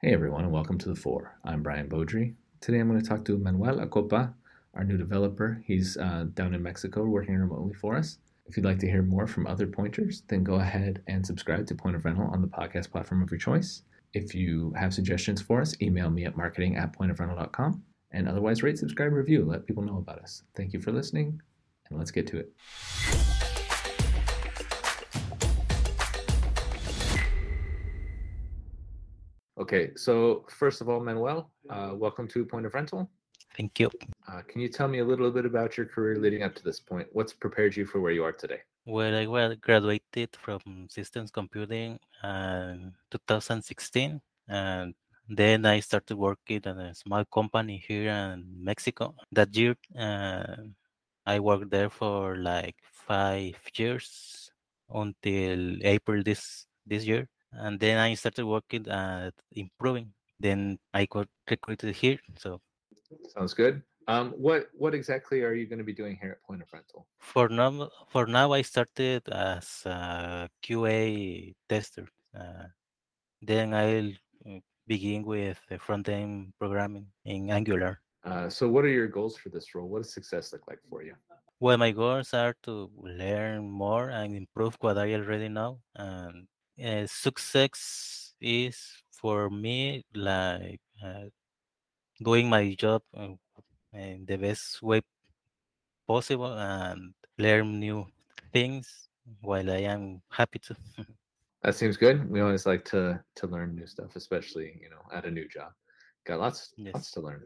Hey everyone, and welcome to the Four. I'm Brian Beaudry. Today I'm going to talk to Manuel Acopa, our new developer. He's uh, down in Mexico working remotely for us. If you'd like to hear more from other pointers, then go ahead and subscribe to Point of Rental on the podcast platform of your choice. If you have suggestions for us, email me at marketing at pointofrental.com. And otherwise, rate, subscribe, review. Let people know about us. Thank you for listening, and let's get to it. Okay, so first of all, Manuel, uh, welcome to Point of Rental. Thank you. Uh, can you tell me a little bit about your career leading up to this point? What's prepared you for where you are today? Well, I well graduated from systems computing in 2016, and then I started working at a small company here in Mexico. That year, uh, I worked there for like five years until April this this year and then I started working at improving. Then I got recruited here. So sounds good. Um, what what exactly are you going to be doing here at Point of Rental? For now, for now, I started as a QA tester. Uh, then I'll uh, begin with the front end programming in Angular. Uh, so, what are your goals for this role? What does success look like for you? Well, my goals are to learn more and improve what I already know, and uh, success is for me like uh, doing my job uh, in the best way possible and learn new things while I am happy to. that seems good. We always like to to learn new stuff, especially you know at a new job. Got lots yes. lots to learn.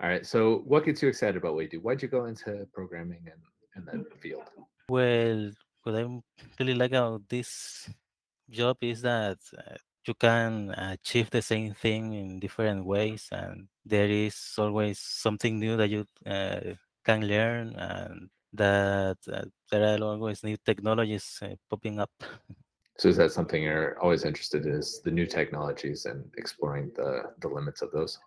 All right. So, what gets you excited about what you do? Why'd you go into programming and in that field? Well, what I really like about this job is that uh, you can achieve the same thing in different ways and there is always something new that you uh, can learn and that uh, there are always new technologies uh, popping up. So is that something you're always interested in is the new technologies and exploring the the limits of those?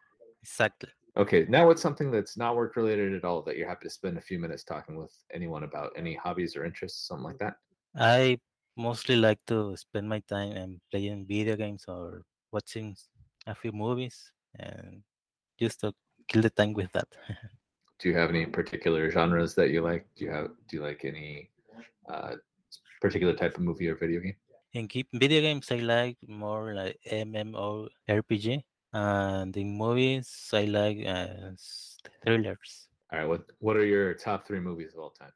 Exactly. Okay now what's something that's not work related at all that you're happy to spend a few minutes talking with anyone about? Any hobbies or interests something like that? I mostly like to spend my time and playing video games or watching a few movies and just to kill the time with that. do you have any particular genres that you like? Do you have do you like any uh, particular type of movie or video game? In keep video games, I like more like MMO RPG, and in movies, I like uh, thrillers. All right, what what are your top three movies of all time?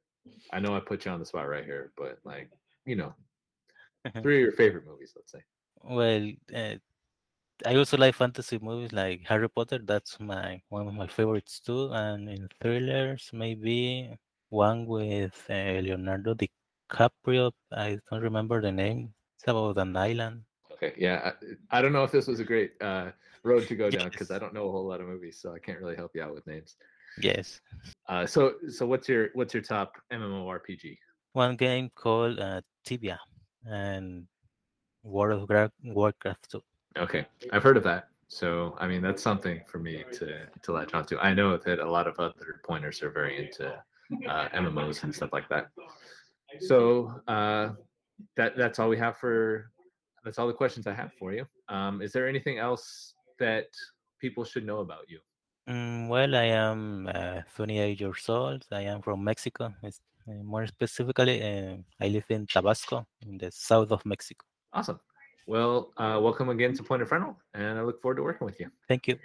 I know I put you on the spot right here, but like you know, Three of your favorite movies, let's say. Well, uh, I also like fantasy movies like Harry Potter. That's my one of my favorites too. And in thrillers, maybe one with uh, Leonardo DiCaprio. I don't remember the name. It's about an island. Okay, yeah, I, I don't know if this was a great uh, road to go down because I don't know a whole lot of movies, so I can't really help you out with names. Yes. Uh, so, so what's your what's your top MMORPG? One game called uh, Tibia and World of Warcraft too. Okay, I've heard of that. So I mean, that's something for me to to latch onto. I know that a lot of other pointers are very into uh, MMOs and stuff like that. So uh, that that's all we have for. That's all the questions I have for you. Um, is there anything else that people should know about you? Mm, well, I am uh, 28 years old. I am from Mexico. It's uh, more specifically, uh, I live in Tabasco, in the south of Mexico. Awesome. Well, uh, welcome again to Point of Rental, and I look forward to working with you. Thank you.